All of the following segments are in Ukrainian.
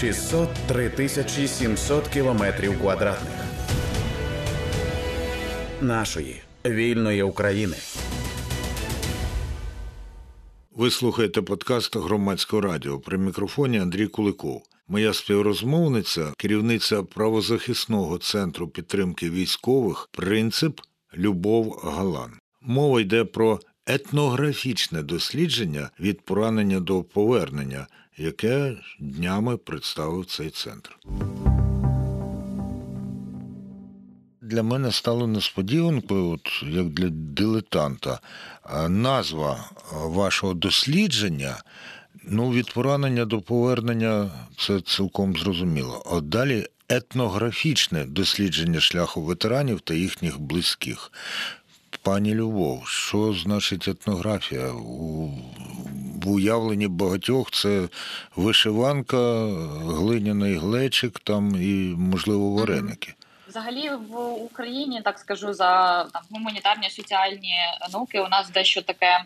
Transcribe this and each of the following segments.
603 тисячі 700 кілометрів квадратних нашої вільної України. Ви слухаєте подкаст громадського радіо при мікрофоні Андрій Куликов. Моя співрозмовниця, керівниця правозахисного центру підтримки військових, принцип Любов Галан. Мова йде про етнографічне дослідження від поранення до повернення, яке днями представив цей центр. Для мене стало несподіванкою, от як для дилетанта, назва вашого дослідження. Ну, від поранення до повернення це цілком зрозуміло. А далі етнографічне дослідження шляху ветеранів та їхніх близьких. Пані Любов, що значить етнографія? У, в уявленні багатьох це вишиванка, глиняний глечик там і, можливо, вареники. Взагалі в Україні, так скажу, за там гуманітарні соціальні науки у нас дещо таке.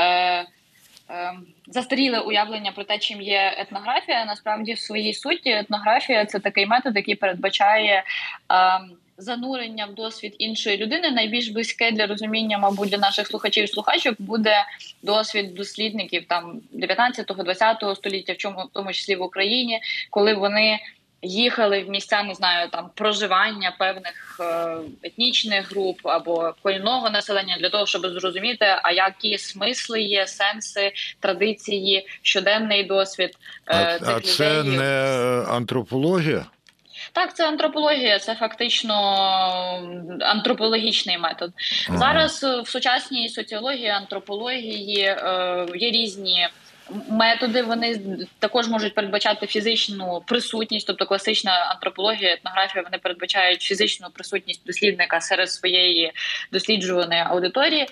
Е, Застаріле уявлення про те, чим є етнографія. Насправді, в своїй суті, етнографія це такий метод, який передбачає занурення в досвід іншої людини. Найбільш близьке для розуміння, мабуть, для наших слухачів і слухачок буде досвід дослідників там 19-20 століття, в чому в тому числі в Україні, коли вони їхали в місця, не знаю, там проживання певних е, етнічних груп або корінного населення для того, щоб зрозуміти, а які смисли є, сенси, традиції, щоденний досвід е, цих а людей. це не антропологія. Так, це антропологія, це фактично антропологічний метод. Ага. Зараз в сучасній соціології, антропології е, є різні методи вони також можуть передбачати фізичну присутність, тобто класична антропологія, етнографія вони передбачають фізичну присутність дослідника серед своєї досліджуваної аудиторії.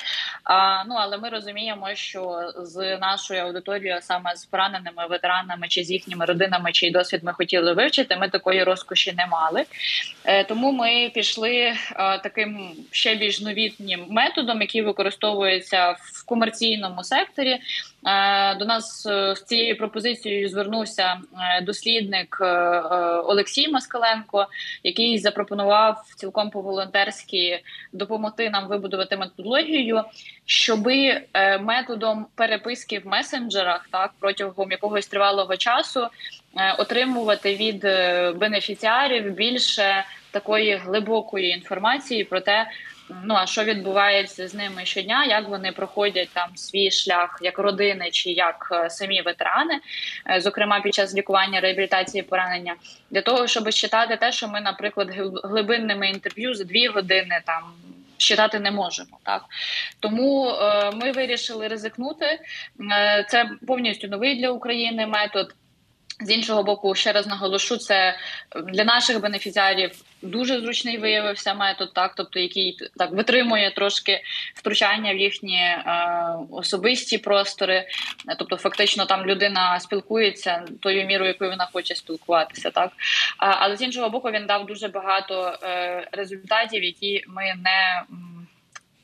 А, Ну але ми розуміємо, що з нашою аудиторією, саме з пораненими ветеранами чи з їхніми родинами, чий досвід ми хотіли вивчити, ми такої розкоші не мали. Е, Тому ми пішли е, таким ще більш новітнім методом, який використовується в комерційному секторі. Е, до нас е, з цією пропозицією звернувся е, дослідник Олексій Москаленко, який запропонував цілком по волонтерськи допомогти нам вибудувати методологію, щоби методом переписки в месенджерах, так протягом якогось тривалого часу, отримувати від бенефіціарів більше такої глибокої інформації про те, ну а що відбувається з ними щодня, як вони проходять там свій шлях як родини чи як е, самі ветерани, е, зокрема під час лікування реабілітації поранення, для того, щоб читати те, що ми, наприклад, глибинними інтерв'ю за дві години там. Читати не можемо, так тому е, ми вирішили ризикнути. Е, це повністю новий для України метод. З іншого боку, ще раз наголошу, це для наших бенефіціарів дуже зручний виявився метод, так тобто який так витримує трошки втручання в їхні е, особисті простори. Тобто, фактично, там людина спілкується тою мірою, якою вона хоче спілкуватися, так але з іншого боку, він дав дуже багато е, результатів, які ми не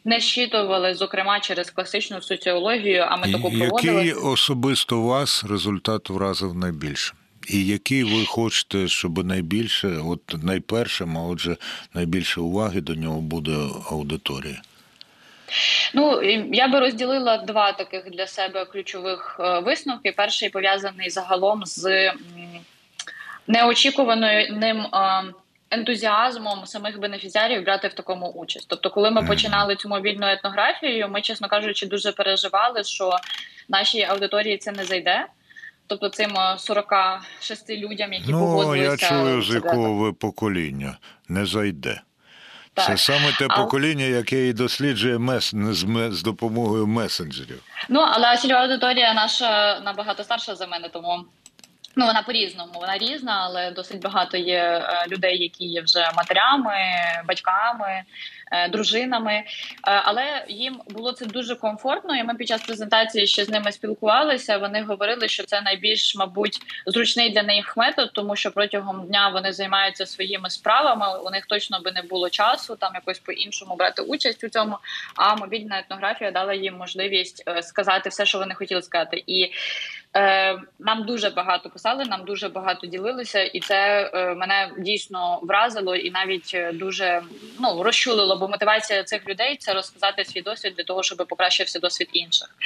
не щитували, зокрема через класичну соціологію. А ми таку проводили. Який особисто вас результат вразив найбільше? І який ви хочете, щоб найбільше, от найпершим, а отже, найбільше уваги до нього буде аудиторія? Ну я би розділила два таких для себе ключових е, висновки. Перший пов'язаний загалом з неочікуваним ентузіазмом самих бенефіціарів брати в такому участь. Тобто, коли ми починали цю мобільну етнографію, ми, чесно кажучи, дуже переживали, що нашій аудиторії це не зайде. Тобто цим 46 людям, які ну, погодилися... я чую, з якого покоління не зайде. Так. Це саме те покоління, яке і досліджує мес... з, з допомогою месенджерів. Ну але цільова аудиторія наша набагато старша за мене, тому Ну, вона по різному, вона різна, але досить багато є е, людей, які є вже матерями, батьками, е, дружинами. Е, але їм було це дуже комфортно. І ми під час презентації ще з ними спілкувалися. Вони говорили, що це найбільш, мабуть, зручний для них метод, тому що протягом дня вони займаються своїми справами. У них точно би не було часу там якось по іншому брати участь у цьому. А мобільна етнографія дала їм можливість сказати все, що вони хотіли сказати, і Е, Нам дуже багато писали, нам дуже багато ділилися, і це е, мене дійсно вразило і навіть е, дуже ну розчулило, бо мотивація цих людей це розказати свій досвід для того, щоб покращився досвід інших.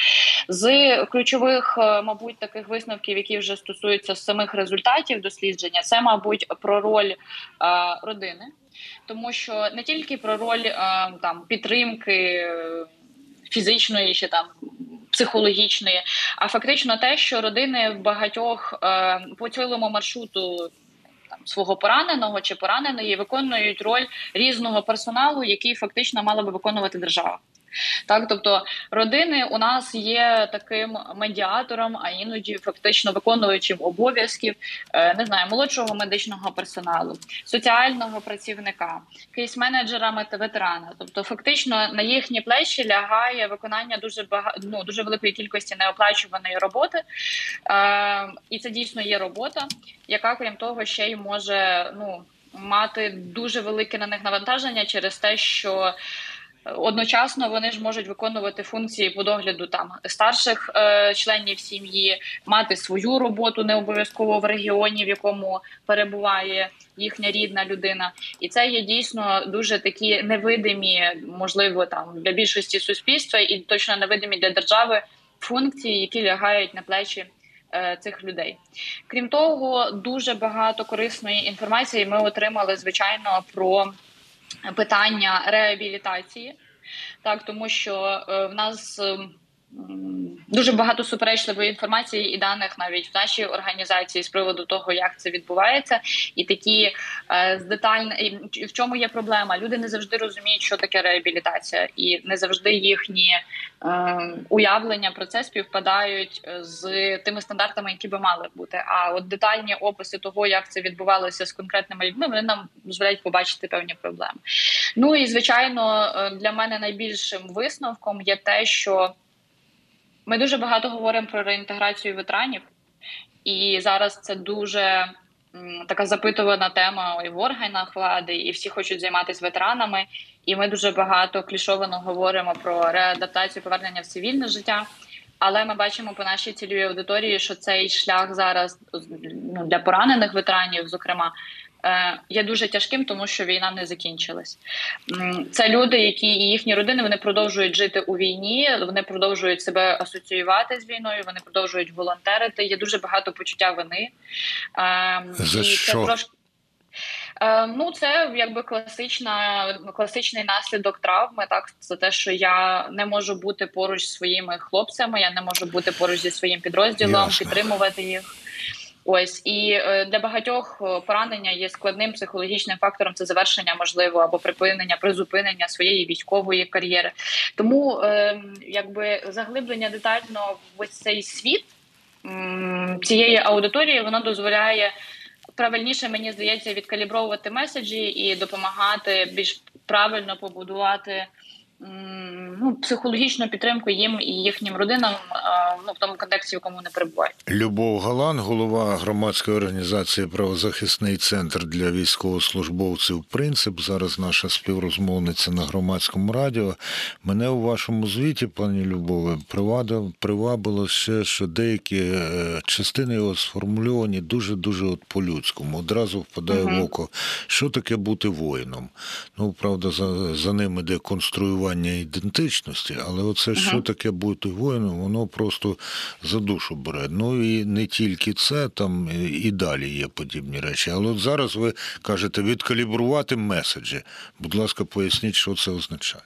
З ключових, е, мабуть, таких висновків, які вже стосуються самих результатів дослідження, це мабуть про роль родини, тому що не тільки про роль там підтримки. Фізичної чи там психологічної, а фактично те, що родини в багатьох е, по цілому маршруту там свого пораненого чи пораненої виконують роль різного персоналу, який фактично мала би виконувати держава. Так, тобто родини у нас є таким медіатором, а іноді фактично виконуючим обов'язків е, не знаю, молодшого медичного персоналу, соціального працівника, кейс-менеджера ветерана. Тобто, фактично на їхні плечі лягає виконання дуже бага... ну, дуже великої кількості неоплачуваної роботи, е, і це дійсно є робота, яка крім того ще й може ну мати дуже велике на них навантаження через те, що Одночасно вони ж можуть виконувати функції по догляду там старших е, членів сім'ї, мати свою роботу не обов'язково в регіоні, в якому перебуває їхня рідна людина, і це є дійсно дуже такі невидимі, можливо, там для більшості суспільства, і точно невидимі для держави функції, які лягають на плечі. е, Цих людей, крім того, дуже багато корисної інформації ми отримали звичайно про питання реабілітації, так тому що е, в нас е, м, дуже багато суперечливої інформації і даних навіть в нашій організації з приводу того, як це відбувається, і такі е, з детально і в чому є проблема. Люди не завжди розуміють, що таке реабілітація, і не завжди їхні е, уявлення про це співпадають з тими стандартами, які би мали бути. А от детальні описи того, як це відбувалося з конкретними людьми, вони нам дозволяють побачити певні проблеми. Ну і звичайно, е, для мене найбільшим висновком є те, що ми дуже багато говоримо про реінтеграцію ветеранів, і зараз це дуже така запитувана тема і в органах влади, і всі хочуть займатися ветеранами. І ми дуже багато клішовано говоримо про реадаптацію, повернення в цивільне життя. Але ми бачимо по нашій цільовій аудиторії, що цей шлях зараз ну, для поранених ветеранів, зокрема, є дуже тяжким, тому що війна не закінчилась. Це люди, які і їхні родини вони продовжують жити у війні, вони продовжують себе асоціювати з війною, вони продовжують волонтерити. Є дуже багато почуття вини. Е, За і що? Це трошки. Е, Ну, це якби класична класичний наслідок травми. Так це те, що я не можу бути поруч зі своїми хлопцями, я не можу бути поруч зі своїм підрозділом, Ясно. підтримувати їх. Ось і е, для багатьох е, поранення є складним психологічним фактором. Це завершення можливо або припинення, призупинення своєї військової кар'єри. Тому е, якби заглиблення детально в цей світ цієї аудиторії воно дозволяє правильніше, мені здається, відкалібровувати меседжі і допомагати більш правильно побудувати. Ну, психологічну підтримку їм і їхнім родинам ну, в тому контексті, в якому вони перебувають. Любов Галан, голова громадської організації Правозахисний центр для військовослужбовців Принцип. Зараз наша співрозмовниця на громадському радіо. Мене у вашому звіті, пані Любове, привабило ще, що деякі е, частини його сформульовані дуже дуже от по-людському. Одразу впадає в око, що таке бути воїном. Ну, правда, за, за ним іде конструювання ідентичності, але оце що таке бути воїном, воно просто за душу бере. Ну і не тільки це, там і далі є подібні речі. Але от зараз ви кажете відкалібрувати меседжі. Будь ласка, поясніть, що це означає.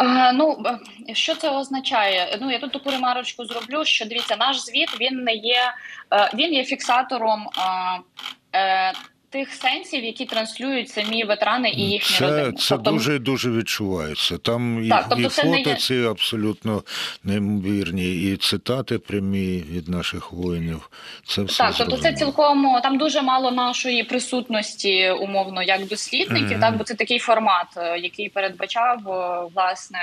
Е, Ну е, що це означає? Ну я тут таку ремарочку зроблю. Що дивіться, наш звіт він не є е, він є фіксатором е, е, тих сенсів, які транслюють самі ветерани і їхні Це, родини. це Тобто, дуже дуже відчувається. Там і, тобто і фото є- ці абсолютно неймовірні, і цитати прямі від наших воїнів. Це все Так, тобто це цілком там дуже мало нашої присутності, умовно, як дослідників, Мгм. так бо це такий формат, е, який передбачав е, власне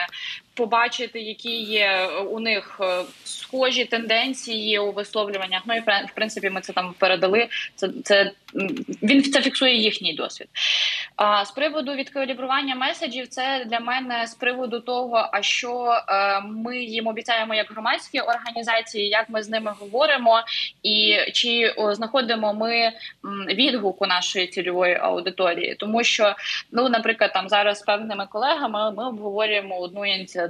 побачити, які є у них е, схожі тенденції у висловлюваннях. Ну і в принципі, ми це там передали. Це це він це фіксує їхній досвід. А з приводу відкалібрування меседжів, це для мене з приводу того, а що е, ми їм обіцяємо як громадські організації, як ми з ними говоримо, і чи знаходимо ми відгук у нашої цільової аудиторії, тому що ну, наприклад, там зараз з певними колегами ми обговорюємо одну ініціативу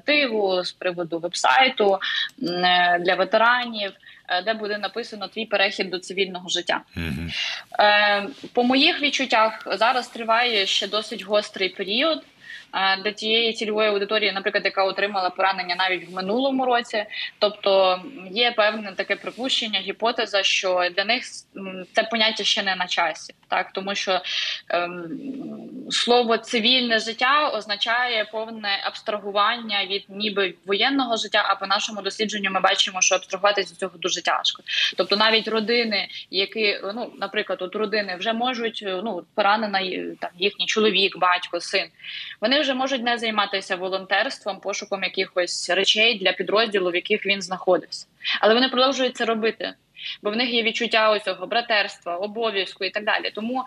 з приводу вебсайту для ветеранів. Е, де буде написано твій перехід до цивільного життя. Mm-hmm. По моїх відчуттях зараз триває ще досить гострий період для тієї цільової аудиторії, наприклад, яка отримала поранення навіть в минулому році. Тобто є певне таке припущення, гіпотеза, що для них це поняття ще не на часі, так тому що ем, слово цивільне життя означає повне абстрагування від ніби воєнного життя. А по нашому дослідженню ми бачимо, що абстрагуватися від цього дуже тяжко. Тобто, навіть родини, які ну, наприклад, от родини вже можуть ну поранена там їхній чоловік, батько, син. Вони вже можуть не займатися волонтерством, пошуком якихось речей для підрозділу, в яких він знаходився, але вони продовжують це робити. Бо в них є відчуття ось братерства, обов'язку і так далі. Тому,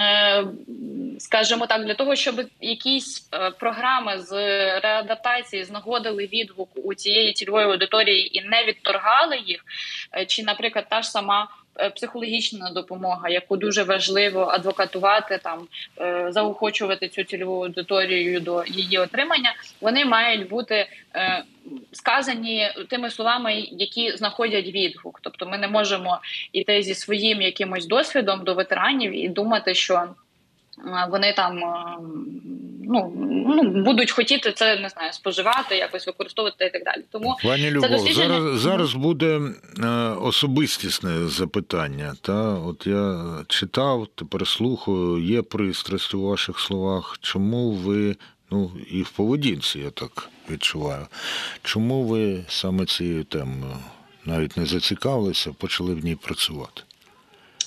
е, скажімо так, для того, щоб якісь е, програми з реадаптації знаходили відгук у цієї цільової аудиторії і не відторгали їх, е, чи, наприклад, та ж сама психологічна допомога, яку дуже важливо адвокатувати, там е, заохочувати цю цільову аудиторію до її отримання. Вони мають бути е, сказані тими словами, які знаходять відгук. Тобто, ми не можемо йти зі своїм якимось досвідом до ветеранів і думати, що вони там ну ну будуть хотіти це не знаю, споживати, якось використовувати і так далі. Тому пані Любов, дослідження... зараз зараз буде е, особистісне запитання. Та от я читав, тепер слухаю, є пристрасть у ваших словах. Чому ви? Ну і в поведінці я так відчуваю. Чому ви саме цією темою навіть не зацікавилися, почали в ній працювати?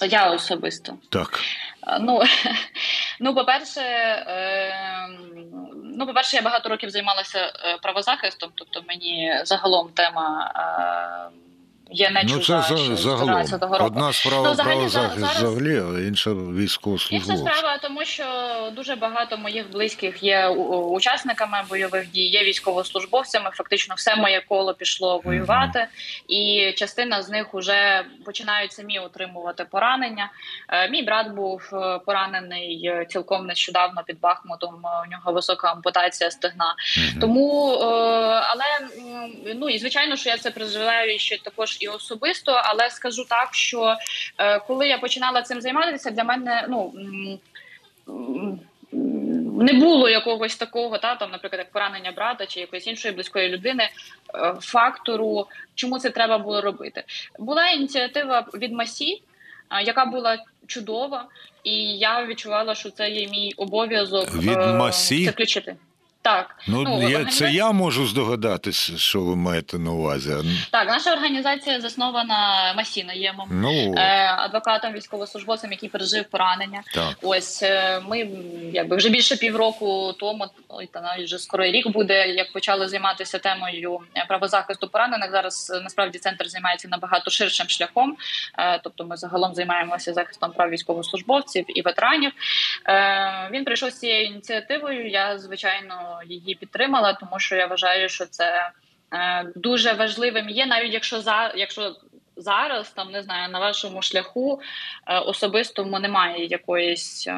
Я особисто так. Ну ну, по перше, е, ну, по перше, я багато років займалася е, правозахистом, тобто мені загалом тема. Є не ну, це за, загалом. року. Одна справа ну, взагалі, зараз... взагалі, а інша військовослужбовця. Інша справа, тому що дуже багато моїх близьких є учасниками бойових дій, є військовослужбовцями. Фактично, все моє коло пішло воювати, mm-hmm. і частина з них вже починають самі отримувати поранення. Е, мій брат був е, поранений е, цілком нещодавно під Бахмутом. У нього висока ампутація стегна. Mm-hmm. Тому але ну і звичайно, що я це проживаю ще також і особисто, але скажу так, що е, коли я починала цим займатися, для мене ну. Не було якогось такого, та там, наприклад, як поранення брата чи якоїсь іншої близької людини, е, фактору, чому це треба було робити. Була ініціатива від Масі, е, яка була чудова, і я відчувала, що це є мій обов'язок від Масі? це включити. Так, ну, ну я, організація... це я можу здогадатися, що ви маєте на увазі. Так, наша організація заснована Масіноємом, ну. е, адвокатом, військовослужбовцем, який пережив поранення. Так. Ось е, ми якби вже більше півроку тому, ой, та навіть вже скоро рік буде, як почали займатися темою правозахисту поранених. Зараз е, насправді центр займається набагато ширшим шляхом. Е, тобто, ми загалом займаємося захистом прав військовослужбовців і ветеранів. Е, Він прийшов з цією ініціативою. Я звичайно її підтримала, тому що я вважаю, що це е, дуже важливим є, навіть якщо за якщо зараз там не знаю на вашому шляху е, особистому немає якоїсь е,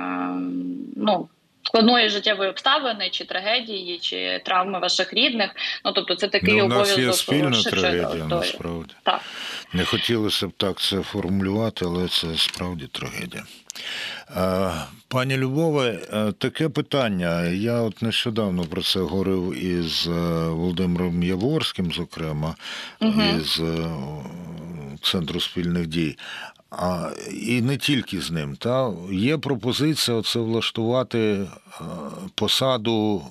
ну. Складної життєвої обставини, чи трагедії, чи травми ваших рідних. Ну тобто, це такий ну, у нас обов'язок є спільна трагедія. Насправді так не хотілося б так це формулювати, але це справді трагедія. Пані Любове, таке питання. Я от нещодавно про це говорив із е, Володимиром Яворським, зокрема, угу. із е, Центру спільних дій. А, І не тільки з ним. Та Є пропозиція оце влаштувати е, посаду,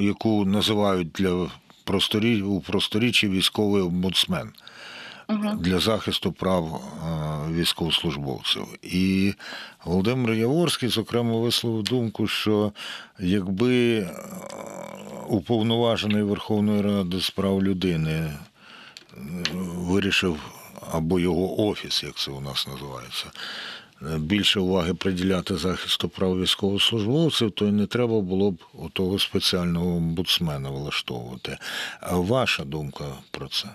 яку називають для просторі, у просторіччі військовий омбудсмен для захисту прав військовослужбовців. І Володимир Яворський, зокрема, висловив думку, що якби уповноважений Верховної Ради з прав людини е, вирішив, або його офіс, як це у нас називається, е, більше уваги приділяти захисту прав військовослужбовців, то й не треба було б у того спеціального омбудсмена влаштовувати. А ваша думка про це?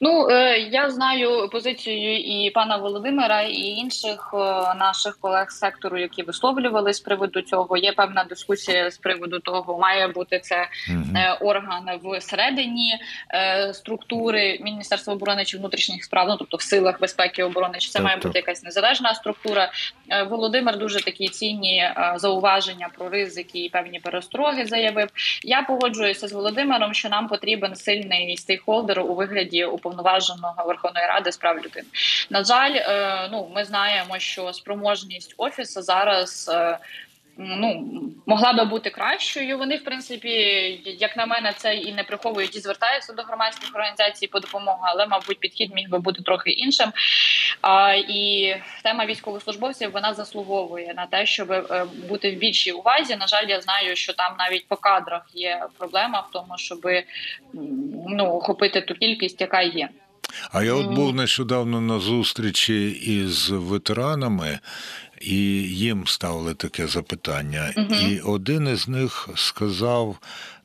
Ну е, я знаю позицію і пана Володимира, і інших е, наших колег з сектору, які висловлювали з приводу цього. Є певна дискусія з приводу того, має бути це е, орган всередині структури Міністерства оборони чи внутрішніх справ, ну тобто в силах безпеки і оборони, чи це так, має так. бути якась незалежна структура. Володимир дуже такі цінні зауваження про ризики і певні перестроги заявив. Я погоджуюся з Володимиром, що нам потрібен сильний стейкхолдер у вигляді уповноваженого Верховної Ради з прав людини. На жаль, е, ну ми знаємо, що спроможність офісу зараз. Ну, могла би бути кращою. Вони, в принципі, як на мене, це і не приховують, і звертаються до громадських організацій по допомогу, але, мабуть, підхід міг би бути трохи іншим. А, І тема військовослужбовців вона заслуговує на те, щоб е, бути в більшій увазі. На жаль, я знаю, що там навіть по кадрах є проблема в тому, щоб ну, охопити ту кількість, яка є. А я от був нещодавно на зустрічі із ветеранами, і їм ставили таке запитання. І один із них сказав.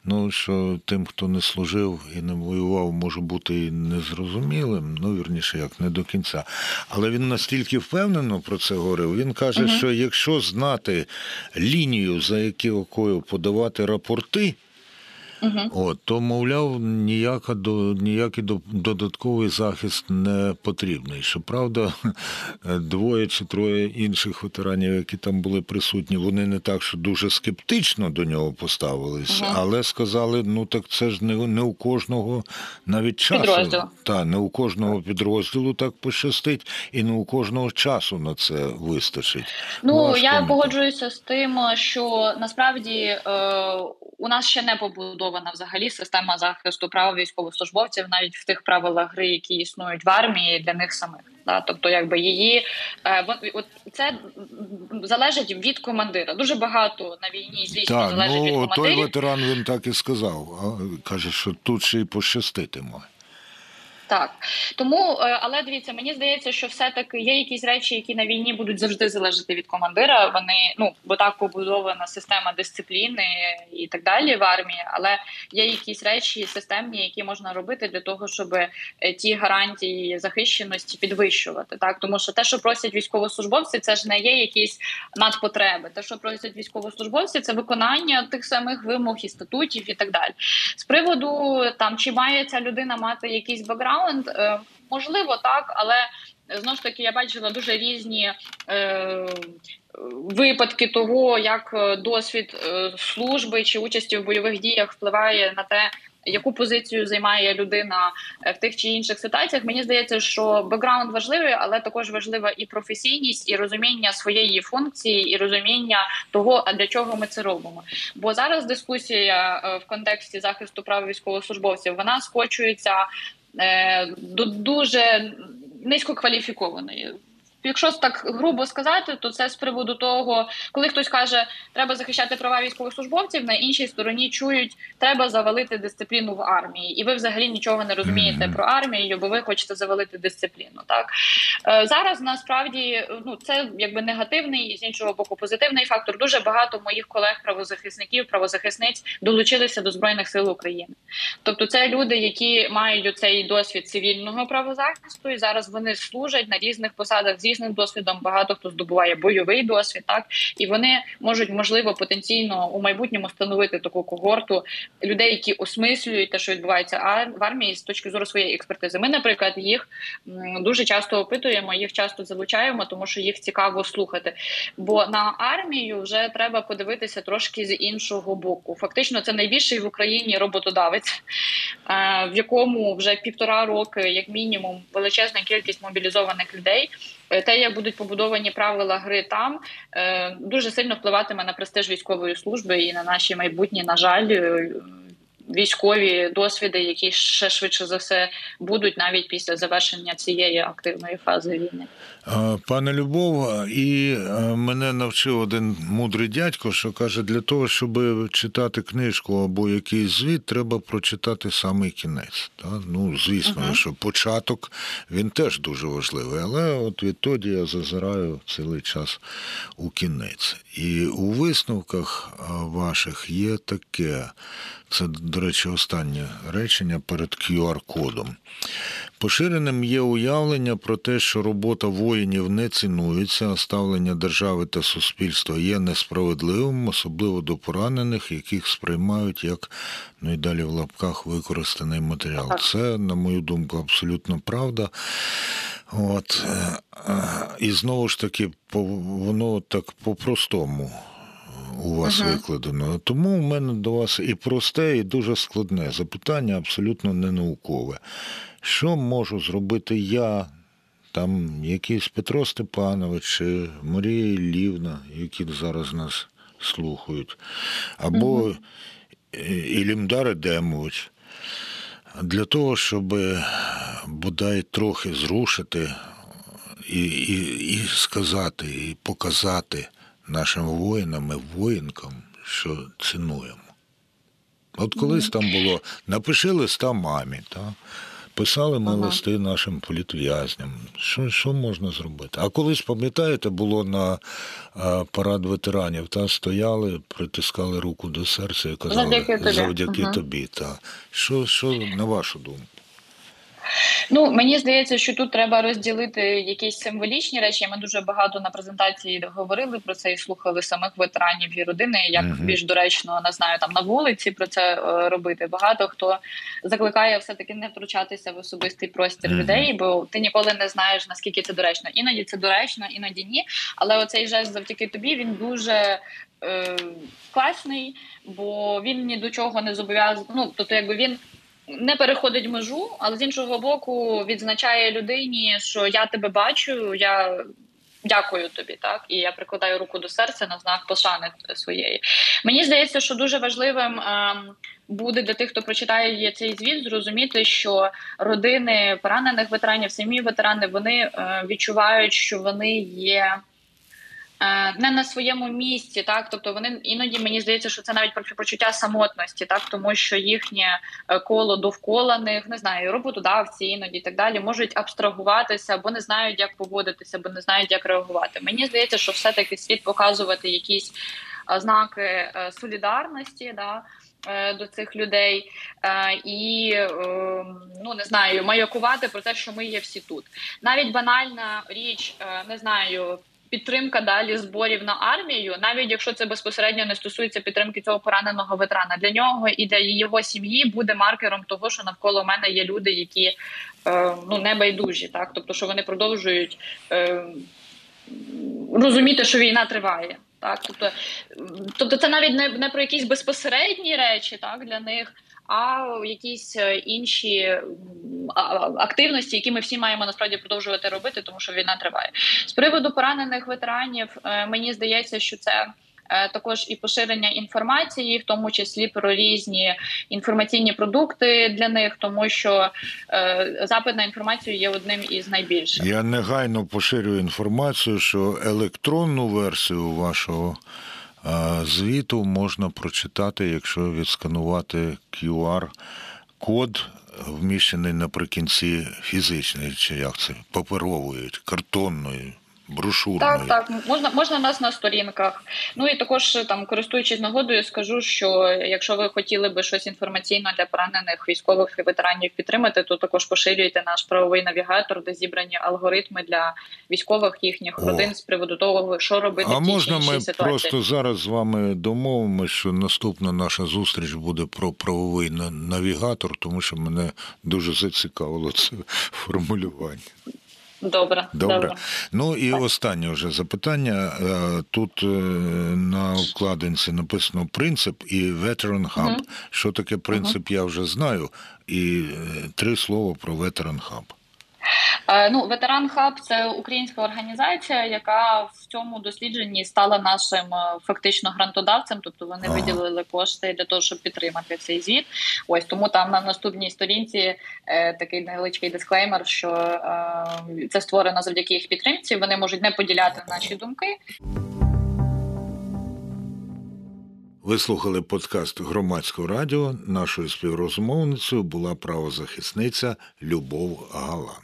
Ну, що тим, хто не служив і не воював, може бути і незрозумілим, ну вірніше, як не до кінця. Але він настільки впевнено про це говорив. Він каже, що якщо знати лінію, за якою подавати рапорти, От, то, мовляв, ніяка до ніякий до- додатковий захист не потрібний. Щоправда, двоє чи троє інших ветеранів, які там були присутні, вони не так, що дуже скептично до нього поставились, але сказали: ну так це ж не, не у кожного навіть часу. Та не у кожного підрозділу так пощастить, і не у кожного часу на це вистачить. Ну Важко я погоджуюся з тим, що насправді е, у нас ще не побудована взагалі система захисту прав військовослужбовців, навіть в тих правилах гри, які існують в армії для них самих. Да, тобто, якби її е, от це залежить від командира. Дуже багато на війні, звісно, Так, залежить від ну той ветеран він так і сказав. Каже, що тут ще й пощастити має. Так тому, е, але дивіться, мені здається, що все таки є якісь речі, які на війні будуть завжди залежати від командира. Вони ну бо так побудована система дисципліни і так далі в армії. Але є якісь речі системні, які можна робити для того, щоб е, ті гарантії захищеності підвищувати. Так тому що те, що просять військовослужбовці, це ж не є якісь надпотреби. Те, що просять військовослужбовці, це виконання тих самих вимог і статутів і так далі. З приводу там чи має ця людина мати якийсь бекграунд, е, можливо, так, але знову ж таки я бачила дуже різні. Е, Випадки того, як е, досвід е, служби чи участі в бойових діях впливає на те, яку позицію займає людина е, в тих чи інших ситуаціях, мені здається, що бекграунд важливий, але також важлива і професійність, і розуміння своєї функції, і розуміння того, а для чого ми це робимо. Бо зараз дискусія е, в контексті захисту прав військовослужбовців вона скочується е, дуже низькокваліфікованої. Якщо так грубо сказати, то це з приводу того, коли хтось каже, треба захищати права військовослужбовців, на іншій стороні чують, треба завалити дисципліну в армії, і ви взагалі нічого не розумієте про армію, бо ви хочете завалити дисципліну. Так е, зараз насправді ну це якби негативний і з іншого боку позитивний фактор. Дуже багато моїх колег, правозахисників, правозахисниць долучилися до збройних сил України. Тобто, це люди, які мають цей досвід цивільного правозахисту, і зараз вони служать на різних посадах з різним досвідом. Багато хто здобуває бойовий досвід, так і вони можуть можливо потенційно у майбутньому становити таку когорту людей, які осмислюють те, що відбувається в армії з точки зору своєї експертизи. Ми, наприклад, їх дуже часто опитуємо, їх часто залучаємо, тому що їх цікаво слухати. Бо на армію вже треба подивитися трошки з іншого боку. Фактично, це найбільший в Україні роботодавець, е, в якому вже півтора роки, як мінімум, величезна кількість мобілізованих людей. Е, Те, як будуть побудовані правила гри там, е, дуже сильно впливатиме на престиж військової служби і на наші майбутні, на жаль, е, військові досвіди, які ще швидше за все будуть навіть після завершення цієї активної фази війни. Пане Любов, і е, мене навчив один мудрий дядько, що каже, для того, щоб читати книжку або якийсь звіт, треба прочитати самий кінець. Та? Ну, звісно, Мгм. що початок він теж дуже важливий, але от відтоді я зазираю цілий час у кінець. І у висновках ваших є таке. Це, до речі, останнє речення перед QR-кодом. Поширеним є уявлення про те, що робота воїнів не цінується, а ставлення держави та суспільства є несправедливим, особливо до поранених, яких сприймають як ну і далі в лапках використаний матеріал. Це, на мою думку, абсолютно правда. От, е, е, і знову ж таки, воно так по-простому у вас Мгм. викладено. Тому в мене до вас і просте, і дуже складне запитання, абсолютно не наукове. Що можу зробити я, там якийсь Петро Степанович чи Марія Іллівна, які зараз нас слухають, або е, Ілімдар Едемович, для того, щоб бодай трохи зрушити і, і, і сказати, і показати нашим воїнам і воїнкам, що цінуємо. От колись там було напиши листа мамі, та? писали ми Ага. листи нашим політв'язням. Що, що можна зробити? А колись, пам'ятаєте, було на а, парад ветеранів, та стояли, притискали руку до серця і казали Завдяки тобі. завдяки Ага. тобі. Та. Що, що на вашу думку? Ну мені здається, що тут треба розділити якісь символічні речі. Ми дуже багато на презентації говорили про це і слухали самих ветеранів і родини. Як Мгм. більш доречно не знаю, там на вулиці про це е, робити. Багато хто закликає все таки не втручатися в особистий простір Мгм. людей, бо ти ніколи не знаєш наскільки це доречно. Іноді це доречно, іноді ні. Але оцей жест завдяки тобі він дуже. Е, класний, бо він ні до чого не зобов'язаний. Ну тобто, якби він не переходить межу, але з іншого боку відзначає людині, що я тебе бачу, я дякую тобі, так і я прикладаю руку до серця на знак пошани своєї. Мені здається, що дуже важливим. ем, Буде для тих, хто прочитає цей звіт, зрозуміти, що родини поранених ветеранів, самі ветерани, вони е, відчувають, що вони є не на своєму місці, так тобто вони іноді мені здається, що це навіть про почуття самотності, так тому що їхнє е, коло довкола них не знаю, роботодавці іноді і так далі можуть абстрагуватися, бо не знають, як поводитися, бо не знають, як реагувати. Мені здається, що все таки слід показувати якісь е, знаки е, солідарності. Да, е, До цих людей е, і е, ну не знаю, маякувати про те, що ми є всі тут. Навіть банальна річ, е, не знаю, підтримка далі зборів на армію, навіть якщо це безпосередньо не стосується підтримки цього пораненого ветерана, для нього і для його сім'ї буде маркером того, що навколо мене є люди, які е, ну не байдужі, так? Тобто, що вони продовжують е, розуміти, що війна триває. Так, тобто, тобто це навіть не, не про якісь безпосередні речі, так для них, а якісь е, інші активності, які ми всі маємо насправді продовжувати робити, тому що війна триває. З приводу поранених ветеранів, е, мені здається, що це. е, Також і поширення інформації, в тому числі про різні інформаційні продукти для них, тому що е, запит на інформацію є одним із найбільших. Я негайно поширюю інформацію, що електронну версію вашого звіту можна прочитати, якщо відсканувати QR-код, вміщений наприкінці фізичної, чи як це, паперової, картонної, брошурної. Так, так, можна можна нас на сторінках. Ну і також там, користуючись нагодою, скажу, що якщо ви хотіли би щось інформаційно для поранених військових і ветеранів підтримати, то також поширюйте наш правовий навігатор, де зібрані алгоритми для військових їхніх О. родин з приводу того, що робити А в тій можна ми ситуації. просто зараз з вами домовимося, що наступна наша зустріч буде про правовий навігатор, тому що мене дуже зацікавило це формулювання. Добре, Добре. добре. Ну і останнє вже запитання. Е, Тут е, на вкладинці написано принцип і Veteran Hub. Угу. Що таке принцип, я вже знаю. І е, три слова про Veteran Hub. Е, Ну, ветеран хаб це українська організація, яка в цьому дослідженні стала нашим е, фактично грантодавцем. Тобто вони Ага. виділили кошти для того, щоб підтримати цей звіт. Ось тому там на наступній сторінці е, такий невеличкий дисклеймер, що е, це створено завдяки їх підтримці. Вони можуть не поділяти наші думки. Ви слухали подкаст громадського радіо. Нашою співрозмовницею була правозахисниця Любов Галан.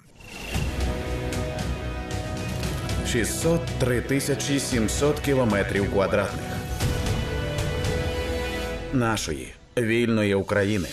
603 тисячі 700 кілометрів квадратних нашої вільної України.